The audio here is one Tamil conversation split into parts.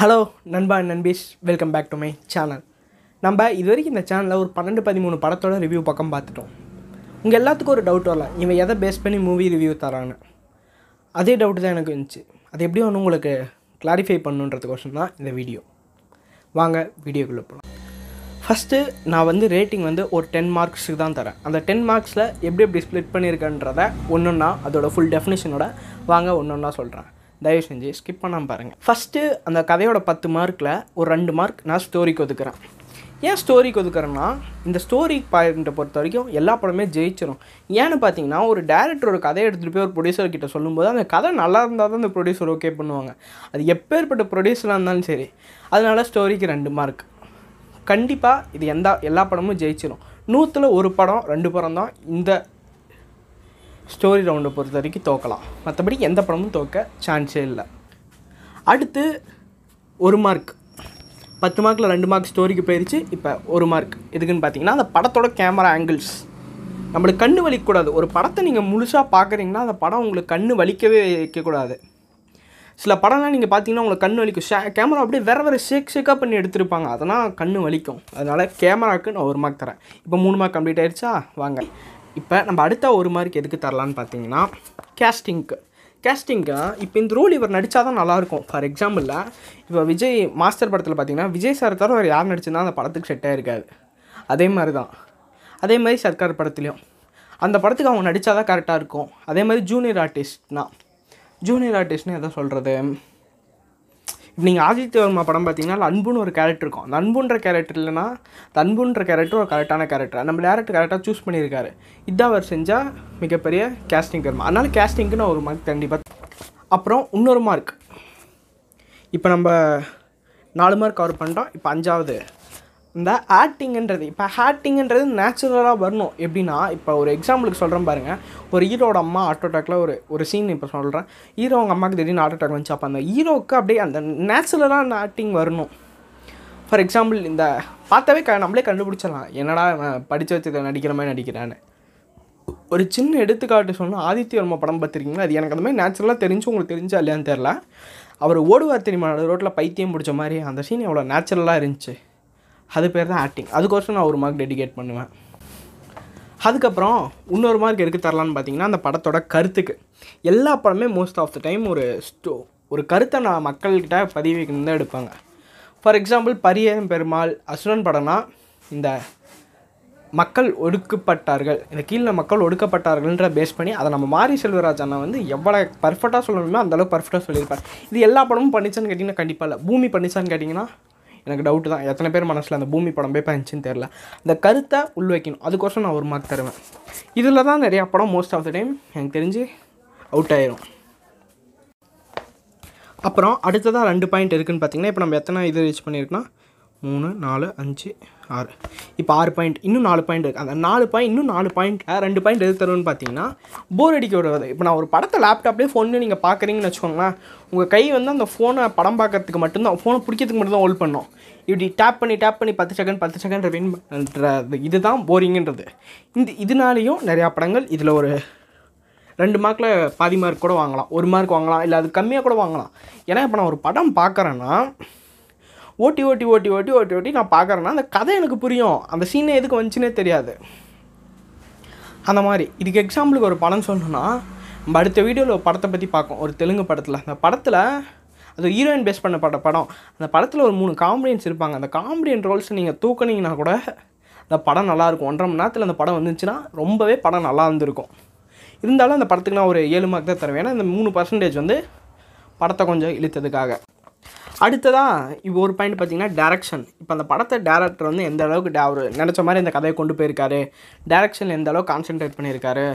ஹலோ நண்பா நண்பீஷ். Welcome back to my channel நம்ம இது வரைக்கும் இந்த சேனலில் ஒரு பன்னெண்டு பதிமூணு படத்தோட ரிவ்யூ பக்கம் பார்த்துட்டோம். உங்கள் எல்லாத்துக்கும் ஒரு டவுட் வரலாம். இவன் எதை பேஸ் பண்ணி மூவி ரிவ்யூ தரான்னு. அதே டவுட் தான் எனக்கு இருந்துச்சு. அது எப்படி ஒன்று உங்களுக்கு கிளாரிஃபை பண்ணுன்றதுக்கோசம் தான் இந்த வீடியோ வாங்க வீடியோக்குள்ளே போகலாம் ஃபஸ்ட்டு நான் வந்து ரேட்டிங் வந்து ஒரு டென் மார்க்ஸுக்கு தான் தரேன். அந்த டென் மார்க்ஸில் எப்படி எப்படி ஸ்ப்ளிட் பண்ணியிருக்கேன்றத ஒன்றுன்னா அதோட ஃபுல் டெஃபினேஷனோட வாங்க ஒன்று ஒன்றா சொல்கிறேன் தயவு செஞ்சு ஸ்கிப் பண்ணாமல் பாருங்கள் ஃபஸ்ட்டு அந்த கதையோட பத்து மார்க்கில் ஒரு ரெண்டு மார்க் நான் ஸ்டோரிக்கு ஒதுக்குறேன் ஏன் ஸ்டோரிக்கு ஒதுக்குறேன்னா இந்த ஸ்டோரி பாயிண்ட்டை பொறுத்த வரைக்கும் எல்லா படமே ஜெயிச்சிடும் ஏன்னு பார்த்தீங்கன்னா ஒரு டேரக்டர் ஒரு கதையை எடுத்துகிட்டு போய் ஒரு ப்ரொடியூசர் கிட்ட சொல்லும்போது அந்த கதை நல்லா இருந்தால் தான் அந்த ப்ரொடியூசர் ஓகே பண்ணுவாங்க. அது எப்பேற்பட்ட ப்ரொடியூசராக இருந்தாலும் சரி அதனால ஸ்டோரிக்கு ரெண்டு மார்க் கண்டிப்பாக இது எந்த எல்லா படமும் ஜெயிச்சிடும் நூற்றில் ஒரு படம் ரெண்டு படம் தான் இந்த ஸ்டோரி ரவுண்டை பொறுத்த வரைக்கும் தோக்கலாம் மற்றபடி எந்த படமும் தோக்க சான்ஸே இல்லை. அடுத்து ஒரு மார்க் பத்து மார்க்கில் ரெண்டு மார்க் ஸ்டோரிக்கு போயிடுச்சு இப்போ ஒரு மார்க் எதுக்குன்னு பார்த்தீங்கன்னா அந்த படத்தோட கேமரா ஆங்கிள்ஸ் நம்மளுக்கு கண்ணு வலிக்கக்கூடாது. ஒரு படத்தை நீங்கள் முழுசாக பார்க்குறீங்கன்னா அந்த படம் உங்களுக்கு கண்ணு வலிக்கவே வைக்கக்கூடாது. சில படம்லாம் நீங்கள் பார்த்தீங்கன்னா உங்களுக்கு கண்ணு வலிக்கும். ஷே கேமரா அப்படியே வேறு வேறு ஷேக் ஷேக்காக பண்ணி எடுத்திருப்பாங்க. அதெல்லாம் கண்ணு வலிக்கும். அதனால் கேமராவுக்கு நான் ஒரு மார்க் தரேன். இப்போ மூணு மார்க் கம்ப்ளீட் ஆயிடுச்சா வாங்க. இப்போ நம்ம அடுத்த ஒரு மார்க் எதுக்கு தரலான்னு பார்த்தீங்கன்னா கேஸ்டிங்க்கு கேஸ்டிங்க்கு இப்போ இந்த ரோல் இவர் நடித்தா தான் நல்லாயிருக்கும் ஃபார் எக்ஸாம்பிளில் இப்போ விஜய் மாஸ்டர் படத்தில் பார்த்தீங்கன்னா விஜய் சார் தவிர அவர் யார் நடிச்சிருந்தா அந்த படத்துக்கு செட்டாக இருக்காது அதே மாதிரி தான் அதே மாதிரி சர்க்கார் படத்துலையும். அந்த படத்துக்கு அவங்க நடித்தா தான் கரெக்டாக இருக்கும். அதே மாதிரி ஜூனியர் ஆர்டிஸ்ட்னா ஜூனியர் ஆர்டிஸ்ட்னு எதை சொல்கிறது நீங்கள் ஆதித்ய வர்மா படம் பார்த்தீங்கன்னா அன்புன்னு ஒரு கேரக்டர் இருக்கும். அந்த அன்புன்ற கேரக்டர் இல்லைன்னா அந்த அன்புன்ற கேரக்டர் ஒரு கரெக்டான கேரக்டர் நம்ம டேரக்டர் கரெக்டாக சூஸ் பண்ணியிருக்காரு. இதான் அவர் செஞ்சால் மிகப்பெரிய கேஸ்டிங் வருமா அதனால் கேஸ்டிங்க்கு நான் ஒரு மார்க் கண்டிப்பாக அப்புறம் இன்னொரு மார்க் இப்போ நம்ம நாலு மார்க் கவர் பண்ணிட்டோம் இப்போ அஞ்சாவது. இந்த ஆக்டிங்கன்றது இப்போ ஆக்டிங்கன்றது நேச்சுரலாக வரணும். எப்படின்னா இப்போ ஒரு எக்ஸாம்பிளுக்கு சொல்கிறேன் பாருங்கள் ஒரு ஹீரோட அம்மா ஹார்ட் அட்டாக்ல ஒரு ஒரு சீன் இப்போ சொல்கிறேன் ஹீரோ அவங்க அம்மாவுக்கு திடீர்னு ஹார்ட் அட்டாக் வந்துச்சு. அப்போ அந்த ஹீரோவுக்கு அப்படியே அந்த நேச்சுரலாக அந்த ஆக்டிங் வரணும். ஃபார் எக்ஸாம்பிள் இந்த பார்த்தாவே க நம்மளே கண்டுபிடிச்சிடலாம். என்னடா இவன் படித்து வச்சதை நடிக்கிற மாதிரி நடிக்கிறான்னு. ஒரு சின்ன எடுத்துக்காட்டு சொன்னால் ஆதித்ய வர்மா படம் பார்த்துருக்கீங்களா? அது எனக்கு அந்த மாதிரி நேச்சுரலாக தெரிஞ்சு உங்களுக்கு தெரிஞ்சா இல்லையான்னு தெரில அவர் ஓடுவார் தெரியுமா? ரோட்டில் பைத்தியம் பிடிச்ச மாதிரி. அந்த சீன் எவ்வளோ நேச்சுரலாக இருந்துச்சு. அது பேர் தான் ஆக்டிங் அதுக்கோசம் நான் ஒரு மார்க் டெடிகேட் பண்ணுவேன். அதுக்கப்புறம் இன்னொரு மார்க் எதுக்கு தரலான்னு பார்த்தீங்கன்னா அந்த படத்தோட கருத்துக்கு. எல்லா படமே மோஸ்ட் ஆஃப் த டைம் ஒரு ஸ்டோ ஒரு கருத்தை நான் மக்கள்கிட்ட பதிவு வைக்கணும் தான் எடுப்பாங்க. ஃபார் எக்ஸாம்பிள் பரியன் பெருமாள் அசுரன் படம்னா இந்த மக்கள் ஒடுக்கப்பட்டார்கள். இந்த கீழே மக்கள் ஒடுக்கப்பட்டார்கள்ன்ற பேஸ் பண்ணி அதை நம்ம மாரி செல்வராஜ் அண்ணா வந்து எவ்வளோ பர்ஃபெக்டாக சொல்லணுமோ அந்தளவுக்கு பர்ஃபெக்டாக சொல்லியிருப்பார். இது எல்லா படமும் பண்ணிச்சான்னு கேட்டிங்கன்னா கண்டிப்பாக இல்லை. பூமி பண்ணிச்சான்னு கேட்டிங்கன்னா எனக்கு டவுட்டு தான். எத்தனை பேர் மனசில் அந்த பூமி படம் போய் பண்ணிச்சுன்னு தெரில அந்த கருத்தை உள் வைக்கணும். அதுக்கோசரம் நான் ஒரு மார்க் தருவேன். இதில் தான் நிறையா படம் மோஸ்ட் ஆஃப் த டைம் எனக்கு தெரிஞ்சு அவுட் ஆயிரும். அப்புறம் அடுத்ததாக ரெண்டு பாயிண்ட் இருக்குதுன்னு பார்த்தீங்கன்னா இப்போ நம்ம எத்தனை இது ரீச் பண்ணியிருக்கோன்னா மூணு நாலு அஞ்சு ஆறு. இப்போ ஆறு பாயிண்ட் இன்னும் நாலு பாயிண்ட் இருக்குது அந்த நாலு பாயிண்ட் இன்னும் நாலு பாயிண்ட் ரெண்டு பாயிண்ட் எது தரும்னு பார்த்தீங்கன்னா போர் அடிக்க விடுறது. இப்போ நான் ஒரு படத்தை லேப்டாப்லேயே ஃபோன்லேயே நீங்கள் பார்க்குறீங்கன்னு வச்சுக்கோங்களேன் உங்கள் கை வந்து அந்த ஃபோனை படம் பார்க்கறதுக்கு மட்டும்தான் ஃபோனை பிடிக்கிறதுக்கு மட்டும்தான் ஹோல்ட் பண்ணோம். இப்படி டேப் பண்ணி டேப் பண்ணி பத்து செகண்ட் பத்து செகண்ட் ரிவின் பண்ணுறது இதுதான் போரிங்கன்றது இந்த இதனாலேயும் நிறையா படங்கள் இதில் ஒரு ரெண்டு மார்க்கில் பாதி மார்க் கூட வாங்கலாம். ஒரு மார்க் வாங்கலாம். இல்லை அது கம்மியாக கூட வாங்கலாம். ஏன்னா இப்போ நான் ஒரு படம் பார்க்குறேன்னா ஓட்டி ஓட்டி ஓட்டி ஓட்டி ஓட்டி ஓட்டி நான் பார்க்குறேன்னா அந்த கதை எனக்கு புரியும். அந்த சீனை எதுக்கு வந்துச்சுன்னே தெரியாது. அந்த மாதிரி. இதுக்கு எக்ஸாம்பிளுக்கு ஒரு படம் சொல்லணுன்னா நம்ம அடுத்த வீடியோவில் ஒரு படத்தை பற்றி பார்க்கும் ஒரு தெலுங்கு படத்தில். அந்த படத்தில் அது ஹீரோயின் பேஸ் பண்ணப்பட்ட படம். அந்த படத்தில் ஒரு மூணு காமெடியன்ஸ் இருப்பாங்க. அந்த காமெடியன் ரோல்ஸை நீங்கள் தூக்குனீங்கன்னா கூட அந்த படம் நல்லாயிருக்கும் ஒன்றரை மணி நேரத்தில் அந்த படம் வந்துச்சுன்னா ரொம்பவே படம் நல்லா இருந்திருக்கும். இருந்தாலும் அந்த படத்துக்கு நான் ஒரு ஏழு மார்க் தான் தருவேன். ஏன்னா இந்த மூணு பர்சன்டேஜ் வந்து படத்தை கொஞ்சம் இழுத்ததுக்காக. அடுத்ததாக இப்போ ஒரு பாயிண்ட் பார்த்தீங்கன்னா டேரக்ஷன் இப்போ அந்த படத்தை டேரக்டர் வந்து எந்த அளவுக்கு டே அவர் நினச்ச மாதிரி இந்த கதையை கொண்டு போயிருக்காரு டேரக்ஷன் எந்த அளவுக்கு கான்சென்ட்ரேட் பண்ணியிருக்காரு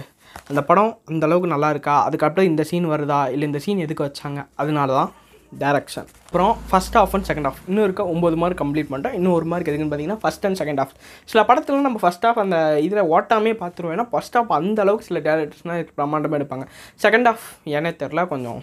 அந்த படம் அந்த அளவுக்கு நல்லா இருக்கா அதுக்கப்புறம் இந்த சீன் வருதா இல்லை இந்த சீன் எதுக்கு வச்சாங்க அதனால தான் டேரக்ஷன் அப்புறம் first half and second half இன்னும் இருக்க ஒம்பது மார்க் கம்ப்ளீட் பண்ணிட்டோம் இன்னும் ஒரு மார்க் எதுக்குன்னு பார்த்தீங்கன்னா ஃபஸ்ட் அண்ட் செகண்ட் ஆஃப் சில படத்தில் நம்ம ஃபஸ்ட் ஆஃப் அந்த இதில் ஓட்டாமே பார்த்துருவோம் ஏன்னா ஃபஸ்ட் ஆஃப் அந்த அளவுக்கு சில டேரக்டர்ஸ்னால் பிரமாண்டமாக எடுப்பாங்க. செகண்ட் ஆஃப் ஏன்னே தெரில கொஞ்சம்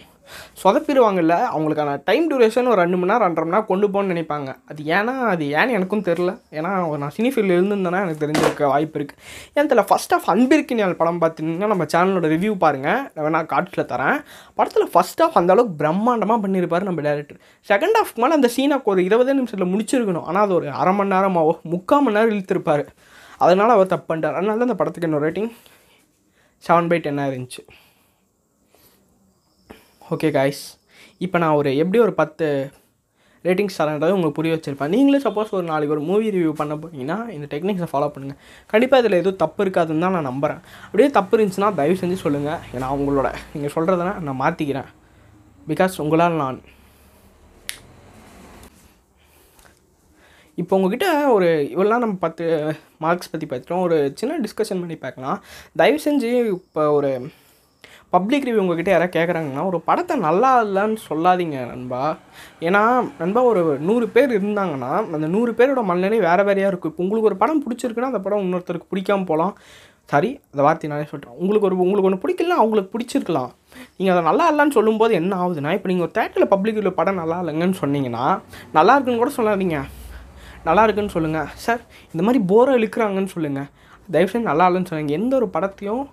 சொதப்பிடுவாங்கல்ல அவங்களுக்கான டைம் டியூரேஷன் ஒரு ரெண்டு மணி நேரம் ரெண்டரை மணி நேரம் கொண்டு போகணும்னு நினைப்பாங்க. அது ஏன்னா அது ஏன்னு எனக்கும் தெரில ஏன்னா நான் சினி ஃபீல்டில் இருந்திருந்தேன்னா எனக்கு தெரிஞ்சிருக்க வாய்ப்பு இருக்குது ஏன் தெரியல ஃபஸ்ட் ஆஃப் அன்பிற்கினியால் படம் பார்த்தீங்கன்னா நம்ம சேனலோட ரிவ்யூ பாருங்கள் நான் வேணா காட்டில் தரேன். படத்தில் ஃபஸ்ட் ஆஃப் அந்த அளவுக்கு பிரம்மாண்டமாக பண்ணியிருப்பார் நம்ம டேரக்டர் செகண்ட் ஆஃப் மேலே அந்த சீனாக்கு ஒரு இருபது நிமிஷத்தில் முடிச்சிருக்கணும். ஆனால் அது ஒரு அரை மணி நேரமாவோ முக்கால் மணி நேரம் இழுத்திருப்பார். அதனால் அவர் தப்பு பண்ணிட்டார். அதனால தான் அந்த படத்துக்கு என்னோட ரேட்டிங் செவன் பை டென்னாக இருந்துச்சு. ஓகே காய்ஸ் இப்போ நான் ஒரு எப்படி ஒரு பத்து ரேட்டிங்ஸ் தரேன்றதை உங்களுக்கு புரிய வச்சுருப்பேன். நீங்களே சப்போஸ் ஒரு நாளைக்கு ஒரு மூவி ரிவ்யூ பண்ண போனீங்கன்னா இந்த டெக்னிக்ஸை ஃபாலோ பண்ணுங்கள் கண்டிப்பாக இதில் எதுவும் தப்பு இருக்காதுன்னு தான் நான் நம்புகிறேன் அப்படியே தப்பு இருந்துச்சுன்னா தயவு செஞ்சு சொல்லுங்கள் ஏன்னா உங்களோட நீங்கள் சொல்கிறதுனா நான் மாற்றிக்கிறேன் பிகாஸ் உங்களால் நான் இப்போ உங்ககிட்ட ஒரு இவெல்லாம் நம்ம பத்து மார்க்ஸ் பற்றி பார்த்துட்டோம். ஒரு சின்ன டிஸ்கஷன் பண்ணி பார்க்கலாம். தயவு செஞ்சு இப்போ ஒரு பப்ளிக் ரிவ்யூ உங்ககிட்ட யாராவது கேட்குறாங்கன்னா ஒரு படத்தை நல்லா இல்லைன்னு சொல்லாதீங்க நண்பா. ஏன்னா நண்பா ஒரு நூறு பேர் இருந்தாங்கன்னா அந்த நூறு பேரோட மனநிலை வேறு வேறையாக இருக்கும். இப்போ உங்களுக்கு ஒரு படம் பிடிச்சிருக்குன்னா அந்த படம் இன்னொருத்தருக்கு பிடிக்காமல் போகலாம். சரி அந்த வார்த்தை நானே சொல்கிறேன் உங்களுக்கு ஒரு உங்களுக்கு ஒன்று பிடிக்கல அவங்களுக்கு பிடிச்சிருக்கலாம். நீங்கள் அதை நல்லா இல்லைன்னு சொல்லும்போது என்ன ஆகுதுன்னா இப்போ நீங்கள் ஒரு தேட்டரில் பப்ளிக் ரிவ்யூ படம் நல்லா இல்லைங்கன்னு சொன்னீங்கன்னா நல்லா இருக்குன்னு கூட சொல்லாதீங்க. நல்லா இருக்குன்னு சொல்லுங்கள் சார் இந்த மாதிரி போரை இழுக்கிறாங்கன்னு சொல்லுங்கள் தயவுசெய்து நல்லா இல்லைன்னு சொல்லுங்கள் எந்த ஒரு படத்தையும்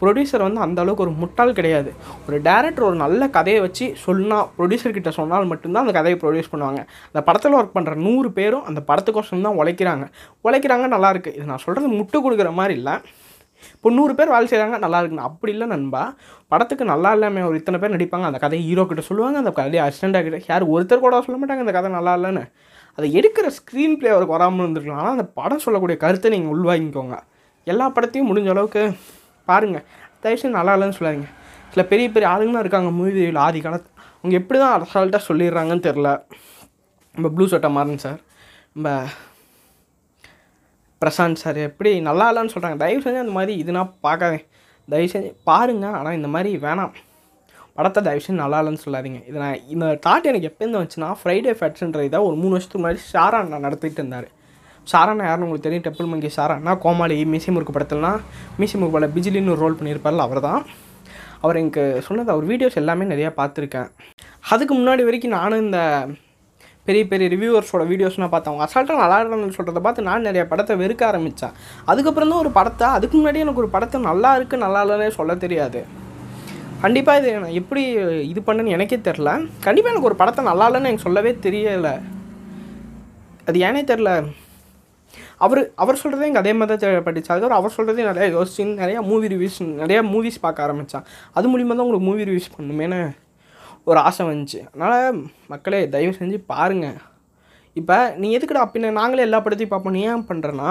ப்ரொடியூசர் வந்து அந்த அளவுக்கு ஒரு முட்டாள் கிடையாது. ஒரு டேரக்டர் ஒரு நல்ல கதையை வச்சு சொன்னால் ப்ரொடியூசர் கிட்ட சொன்னால் மட்டும்தான் அந்த கதையை ப்ரொடியூஸ் பண்ணுவாங்க. அந்த படத்தில் ஒர்க் பண்ணுற நூறு பேரும் அந்த படத்துக்கோசம் தான் உழைக்கிறாங்க. உழைக்கிறாங்க நல்லாயிருக்கு இது நான் சொல்கிறது முட்டு கொடுக்குற மாதிரி இல்லை. இப்போ நூறு பேர் வேலை செய்கிறாங்க நல்லா இருக்குன்னு. அப்படி இல்லை நண்பா. படத்துக்கு நல்லா இல்லாமல் ஒரு இத்தனை பேர் நடிப்பாங்க. அந்த கதையை ஹீரோ கிட்ட சொல்லுவாங்க அந்த கதையை அசிஸ்டண்டாக கிட்ட. யார் ஒருத்தர் கூட சொல்ல மாட்டாங்க அந்த கதை நல்லா இல்லைன்னு. அதை எடுக்கிற ஸ்க்ரீன் பிளே அவருக்கு வராமல் இருந்திருக்கலாம். ஆனால் அந்த படம் சொல்லக்கூடிய கருத்தை நீங்கள் உள்வாங்கிக்கோங்க. எல்லா படத்தையும் முடிஞ்ச அளவுக்கு பாருங்கள் தயவுசெய்து நல்லா இல்லைன்னு சொல்லாதீங்க. சில பெரிய பெரிய ஆளுங்களாம் இருக்காங்க மூவியில் ஆதி காலத்து அவங்க எப்படி தான் அசால்ட்டாக சொல்லிடுறாங்கன்னு தெரில நம்ம ப்ளூ சட்டை மாறன் சார் நம்ம பிரசாந்த் சார் எப்படி நல்லா இல்லைன்னு சொல்கிறாங்க தயவு செஞ்சு அந்த மாதிரி இதுனா பார்க்காதே தயவு செஞ்சு பாருங்கள் ஆனால் இந்த மாதிரி வேணாம். படத்தை தயவு செஞ்சு நல்லா இல்லைன்னு சொல்லாதீங்க. இது நான் இந்த தாட் எனக்கு எப்போ இருந்து வந்துச்சுன்னா ஃப்ரைடே ஃபேட்ஸ்ன்ற இதை ஒரு மூணு வருஷத்துக்கு முன்னாடி ஷாரா நான் நடத்திட்டு இருந்தார். சாரானா யாருன்னு உங்களுக்கு தெரியும் டெப்பிள் மங்கி சாரானா கோமாளி மீசி முறுக்கு படத்துலலாம் மீசி படம் பிஜிலின்னு ஒரு ரோல் பண்ணியிருப்பார்ல அவர் தான் அவர் எனக்கு சொன்னது அவர் வீடியோஸ் எல்லாமே நிறையா பார்த்துருக்கேன். அதுக்கு முன்னாடி வரைக்கும் நானும் இந்த பெரிய பெரிய ரிவ்யூவர்ஸோட வீடியோஸ்லாம் பார்த்தேன். அவங்க அசால்ட்டாக நல்லா இல்லைன்னு சொல்கிறத பார்த்து நான் நிறைய படத்தை வெறுக்க ஆரம்பித்தேன் அதுக்கப்புறம் தான் ஒரு படத்தை அதுக்கு முன்னாடி எனக்கு ஒரு படத்தை நல்லா இருக்குது நல்லா இல்லைன்னே சொல்ல தெரியாது. கண்டிப்பாக இது நான் எப்படி இது பண்ணேன்னு எனக்கே தெரில கண்டிப்பாக எனக்கு ஒரு படத்தை நல்லா இல்லைன்னு எனக்கு சொல்லவே தெரியலை. அது ஏனே தெரில அவர் அவர் சொல்கிறதே எனக்கு அதே மாதிரி தான் படித்தாரு அவர் சொல்கிறதே நிறையா யோசிச்சு நிறையா மூவி ரிவ்யூஸ் நிறையா மூவிஸ் பார்க்க ஆரம்பித்தான் அது மூலிமா தான் உங்களுக்கு மூவி ரிவ்யூஸ் பண்ணுமேனு ஒரு ஆசை வந்துச்சு. அதனால் மக்களே தயவு செஞ்சு பாருங்கள் இப்போ நீ எதுக்குடா பின்ன நாங்களே எல்லா படத்தையும் பார்ப்போம். நீ ஏன் பண்ணுறேன்னா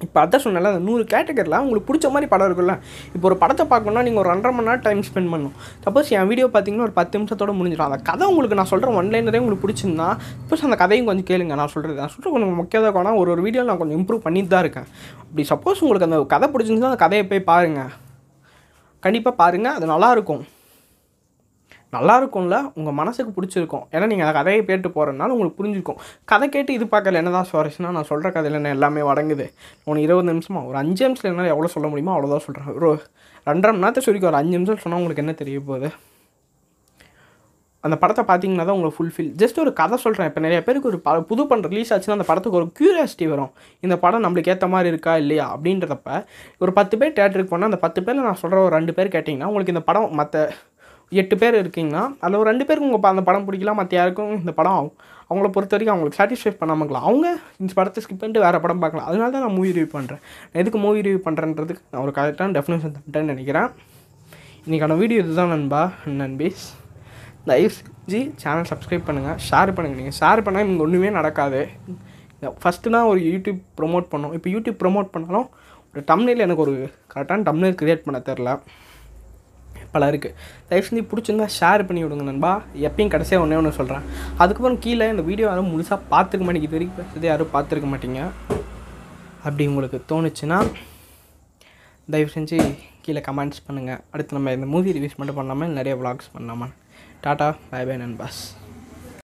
இப்போ அதான் சொன்னல அந்த நூறு கேட்டகரியில் உங்களுக்கு பிடிச்ச மாதிரி படம் இருக்குல்ல இப்போ ஒரு படத்தை பார்க்கணுன்னா நீங்கள் ஒரு ரெண்டரை மணி நேரம் டைம் ஸ்பெண்ட் பண்ணணும். சப்போஸ் என் வீடியோ பார்த்தீங்கன்னா ஒரு பத்து நிமிஷத்தோட முடிஞ்சிடும். அந்த கதை உங்களுக்கு நான் சொல்கிற ஒன்லைனரே உங்களுக்கு பிடிச்சிருந்தா சப்போஸ் அந்த கதையும் கொஞ்சம் கேளுங்க நான் சொல்கிறது நான் சொல்கிற கொஞ்சம் முக்கியதாக வேணா ஒரு ஒரு வீடியோ நான் கொஞ்சம் இம்ப்ரூவ் பண்ணிட்டு தான் இருக்கேன். அப்படி சப்போஸ் உங்களுக்கு அந்த கதை பிடிச்சிருந்துச்சுன்னா அந்த கதையை போய் பாருங்கள் கண்டிப்பாக பாருங்கள் அது நல்லாயிருக்கும் நல்லா இருக்கும்ல உங்கள் மனசுக்கு பிடிச்சிருக்கும். ஏன்னா நீங்கள் அந்த கதையை கேட்டு போகிறதுனால உங்களுக்கு புரிஞ்சிருக்கும். கதை கேட்டு இது பார்க்கல என்னதான் சுவாரஸ்யம்னா நான் சொல்கிற கதையில் என்ன எல்லாமே வடங்குது. உனக்கு இருபது நிமிஷமாக ஒரு அஞ்சு நிமிஷத்தில் என்னால் எவ்வளோ சொல்ல முடியுமோ அவ்வளோதான் சொல்கிறேன் ஒரு ரெண்டரை மணி நேரத்தை சொல்லிக்க ஒரு அஞ்சு நிமிஷம் சொன்னால் உங்களுக்கு என்ன தெரிய போகுது? அந்த படத்தை பார்த்தீங்கன்னா தான் உங்களுக்கு ஃபுல்ஃபில் ஜஸ்ட் ஒரு கதை சொல்கிறேன் இப்போ நிறைய பேருக்கு ஒரு ப புது படம் ரிலீஸ் ஆச்சுன்னா அந்த படத்துக்கு ஒரு க்யூரியாசிட்டி வரும். இந்த படம் நம்மளுக்கு ஏற்ற மாதிரி இருக்கா இல்லையா அப்படின்றதப்ப ஒரு பத்து பேர் தேட்டருக்கு போனால் அந்த பத்து பேரில் நான் சொல்கிற ஒரு ரெண்டு பேர் கேட்டிங்கன்னா உங்களுக்கு இந்த படம் மற்ற எட்டு பேர் இருக்கீங்கன்னா அதில் ஒரு ரெண்டு பேருக்கு உங்கள் அந்த படம் பிடிக்கலாம் மற்ற யாருக்கும் இந்த படம் அவங்கள பொறுத்த வரைக்கும் அவங்களுக்கு சாட்டிஸ்ஃபை பண்ணாமல் இருக்கலாம். அவங்க இந்த படத்தை ஸ்கிப் பண்ணிட்டு வேறு படம் பார்க்கலாம். அதனால தான் நான் மூவி ரிவ்யூ பண்ணுறேன் எதுக்கு மூவி ரிவ்யூ பண்ணுறேன்றதுக்கு நான் ஒரு கரெக்டான டெஃபினேஷன் தந்துட்டேன்னு நினைக்கிறேன். இன்றைக்கான வீடியோ இதுதான் நண்பா. நண்பீஸ் தயவு செஞ்சு சேனல் சப்ஸ்கிரைப் பண்ணுங்கள் ஷேர் பண்ணுங்கள் நீங்கள் ஷேர் பண்ணால் இங்கே ஒன்றுமே நடக்காது. ஃபஸ்ட்டுனா ஒரு யூடியூப் ப்ரொமோட் பண்ணோம். இப்போ யூடியூப் ப்ரொமோட் பண்ணாலும் ஒரு டம்னில் எனக்கு ஒரு கரெக்டான டம்னில் க்ரியேட் பண்ண தெரில பல இருக்குது தயவு செஞ்சு பிடிச்சிருந்தா ஷேர் பண்ணி விடுங்க நண்பா. எப்பயும் கடைசியாக ஒன்றே ஒன்று சொல்கிறேன் அதுக்கப்புறம் கீழே இந்த வீடியோ யாரும் முழுசாக பார்த்துக்க மாட்டேங்க இது வரைக்கும் பேசுறது யாரும் பார்த்துருக்க மாட்டீங்க. அப்படி உங்களுக்கு தோணுச்சுன்னா தயவு செஞ்சு கீழே கமெண்ட்ஸ் பண்ணுங்கள் அடுத்து நம்ம இந்த மூவி ரிவ்யூஸ் மட்டும் பண்ணலாமா நிறைய விளாக்ஸ் பண்ணலாமா டாட்டா பை பை நண்பாஸ்